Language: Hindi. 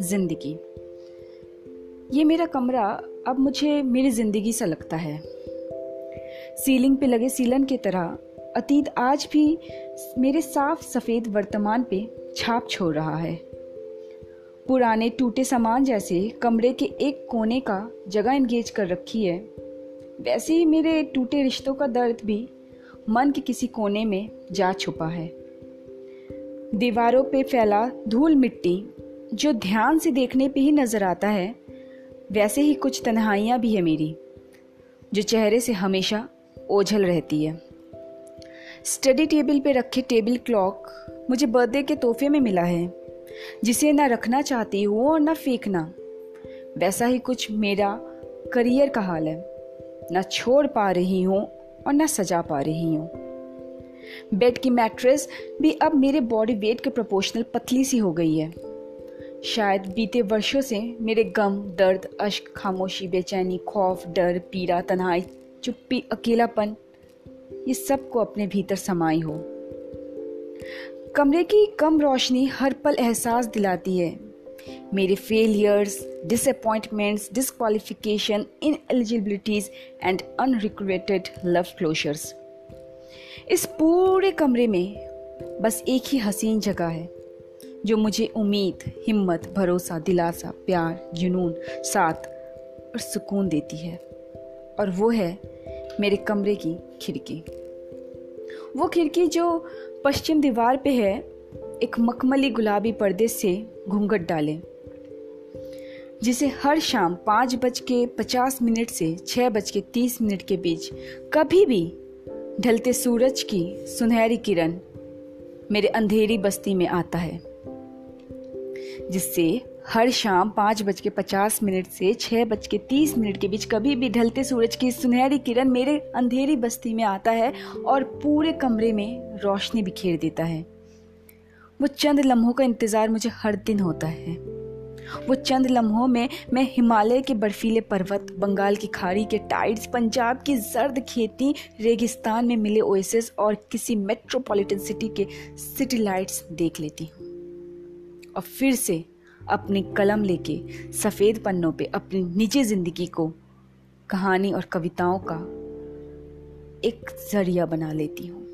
ज़िंदगी। ये मेरा कमरा अब मुझे मेरी ज़िंदगी सा लगता है। सीलिंग पे लगे सीलन की तरह अतीत आज भी मेरे साफ़ सफ़ेद वर्तमान पे छाप छोड़ रहा है। पुराने टूटे सामान जैसे कमरे के एक कोने का जगह इंगेज कर रखी है। वैसे ही मेरे टूटे रिश्तों का दर्द भी मन के किसी कोने में जा छुपा है। दीवारों पे फैला धूल मिट्टी, जो ध्यान से देखने पे ही नज़र आता है, वैसे ही कुछ तन्हाइयाँ भी है मेरी, जो चेहरे से हमेशा ओझल रहती है। स्टडी टेबल पे रखे टेबल क्लॉक मुझे बर्थडे के तोहफे में मिला है, जिसे ना रखना चाहती हूँ और ना फेंकना। वैसा ही कुछ मेरा करियर का हाल है, ना छोड़ पा रही हूँ और ना सजा पा रही हूँ। बेड की मैट्रेस भी अब मेरे बॉडी वेट के प्रोपोर्शनल पतली सी हो गई है। शायद बीते वर्षों से मेरे गम, दर्द, अश्क, खामोशी, बेचैनी, खौफ, डर, पीड़ा, तन्हाई, चुप्पी, अकेलापन, ये सबको अपने भीतर समाई हो। कमरे की कम रोशनी हर पल एहसास दिलाती है। मेरे failures disappointments disqualification ineligibilities and unrequited love closures इस पूरे कमरे में बस एक ही हसीन जगह है, जो मुझे उम्मीद, हिम्मत, भरोसा, दिलासा, प्यार, जुनून, साथ और सुकून देती है। और वो है मेरे कमरे की खिड़की। वो खिड़की जो पश्चिम दीवार पे है, एक मखमली गुलाबी पर्दे से घूंघट डाले। जिसे हर शाम पाँच बज के पचास मिनट से छः बज के तीस मिनट के बीच कभी भी ढलते सूरज की सुनहरी किरण मेरे अंधेरी बस्ती में आता है, जिससे हर शाम पाँच बज के पचास मिनट से छः बज के तीस मिनट के बीच कभी भी ढलते सूरज की सुनहरी किरण मेरे अंधेरी बस्ती में आता है और पूरे कमरे में रोशनी बिखेर देता है। वो चंद लम्हों का इंतज़ार मुझे हर दिन होता है। वो चंद लम्हों में मैं हिमालय के बर्फीले पर्वत, बंगाल की खाड़ी के टाइड्स पंजाब की जर्द खेती, रेगिस्तान में मिले ओएसिस और किसी मेट्रोपॉलिटन सिटी के सिटी लाइट्स देख लेती हूँ। और फिर से अपनी कलम लेके, सफ़ेद पन्नों पे अपनी निजी ज़िंदगी को, कहानी और कविताओं का एक ज़रिया बना लेती हूँ।